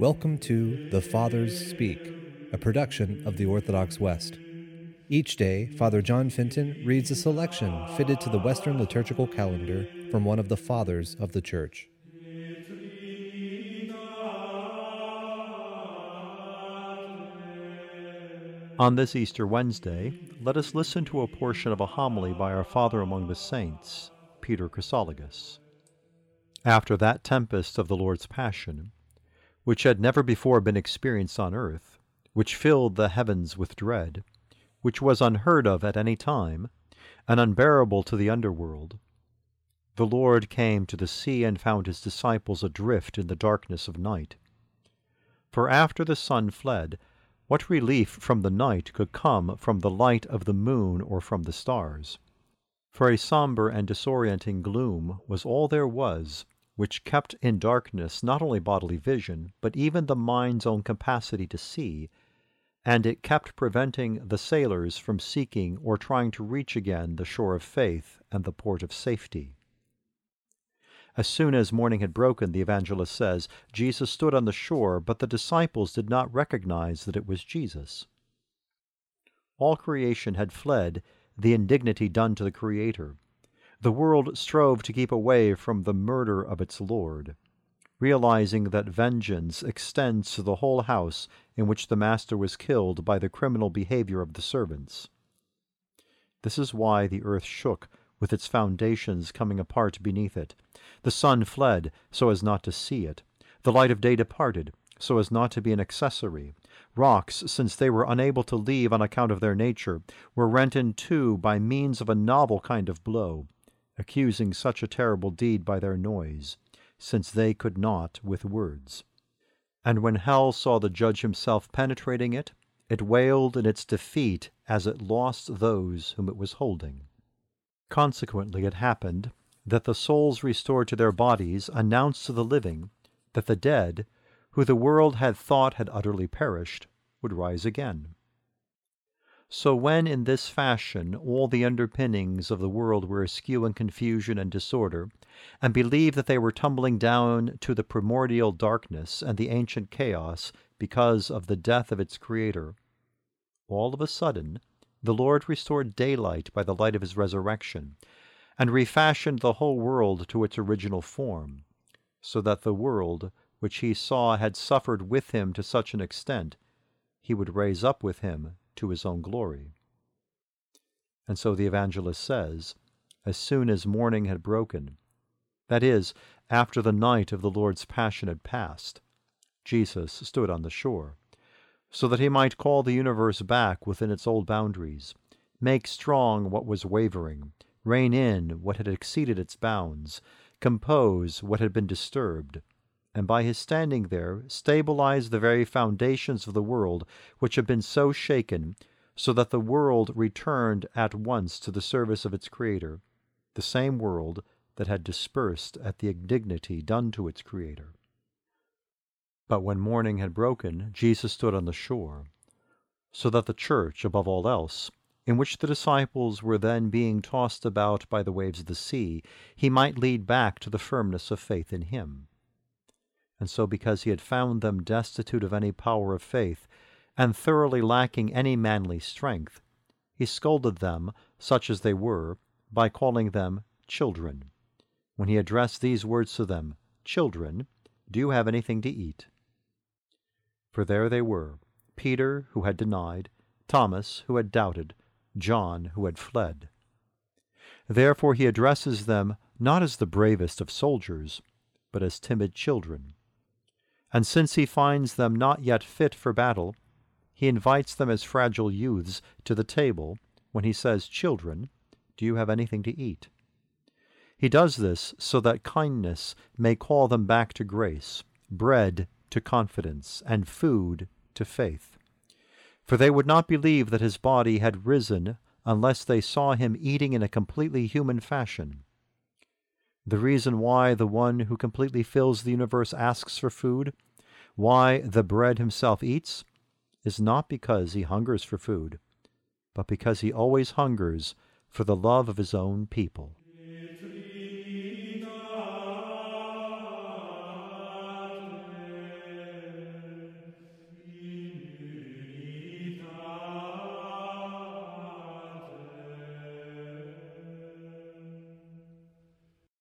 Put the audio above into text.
Welcome to The Fathers Speak, a production of the Orthodox West. Each day, Father John Fenton reads a selection fitted to the Western liturgical calendar from one of the Fathers of the Church. On this Easter Wednesday, let us listen to a portion of a homily by our Father among the Saints, Peter Chrysologus. After that tempest of the Lord's Passion, which had never before been experienced on earth, which filled the heavens with dread, which was unheard of at any time, and unbearable to the underworld, the Lord came to the sea and found his disciples adrift in the darkness of night. For after the sun fled, what relief from the night could come from the light of the moon or from the stars? For a sombre and disorienting gloom was all there was which kept in darkness not only bodily vision, but even the mind's own capacity to see, and it kept preventing the sailors from seeking or trying to reach again the shore of faith and the port of safety. As soon as morning had broken, the evangelist says, Jesus stood on the shore, but the disciples did not recognize that it was Jesus. All creation had fled the indignity done to the Creator. The world strove to keep away from the murder of its Lord, realizing that vengeance extends to the whole house in which the Master was killed by the criminal behavior of the servants. This is why the earth shook with its foundations coming apart beneath it. The sun fled so as not to see it. The light of day departed so as not to be an accessory. Rocks, since they were unable to leave on account of their nature, were rent in two by means of a novel kind of blow, accusing such a terrible deed by their noise, since they could not with words. And when hell saw the judge himself penetrating it, it wailed in its defeat as it lost those whom it was holding. Consequently, it happened that the souls restored to their bodies announced to the living that the dead, who the world had thought had utterly perished, would rise again. So when in this fashion all the underpinnings of the world were askew in confusion and disorder, and believed that they were tumbling down to the primordial darkness and the ancient chaos because of the death of its Creator, all of a sudden the Lord restored daylight by the light of his resurrection, and refashioned the whole world to its original form, so that the world which he saw had suffered with him to such an extent, he would raise up with him to his own glory. And so the evangelist says, as soon as morning had broken, that is, after the night of the Lord's passion had passed, Jesus stood on the shore so that he might call the universe back within its old boundaries, make strong what was wavering, rein in what had exceeded its bounds, compose what had been disturbed, and by his standing there stabilize the very foundations of the world which had been so shaken, so that the world returned at once to the service of its Creator, the same world that had dispersed at the indignity done to its Creator. But when morning had broken, Jesus stood on the shore, so that the church, above all else, in which the disciples were then being tossed about by the waves of the sea, he might lead back to the firmness of faith in him. And so, because he had found them destitute of any power of faith, and thoroughly lacking any manly strength, he scolded them, such as they were, by calling them children. When he addressed these words to them, Children, do you have anything to eat? For there they were Peter, who had denied, Thomas, who had doubted, John, who had fled. Therefore he addresses them not as the bravest of soldiers, but as timid children. And since he finds them not yet fit for battle, he invites them as fragile youths to the table when he says, Children, do you have anything to eat? He does this so that kindness may call them back to grace, bread to confidence, and food to faith. For they would not believe that his body had risen unless they saw him eating in a completely human fashion. The reason why the one who completely fills the universe asks for food, why the bread himself eats, is not because he hungers for food, but because he always hungers for the love of his own people.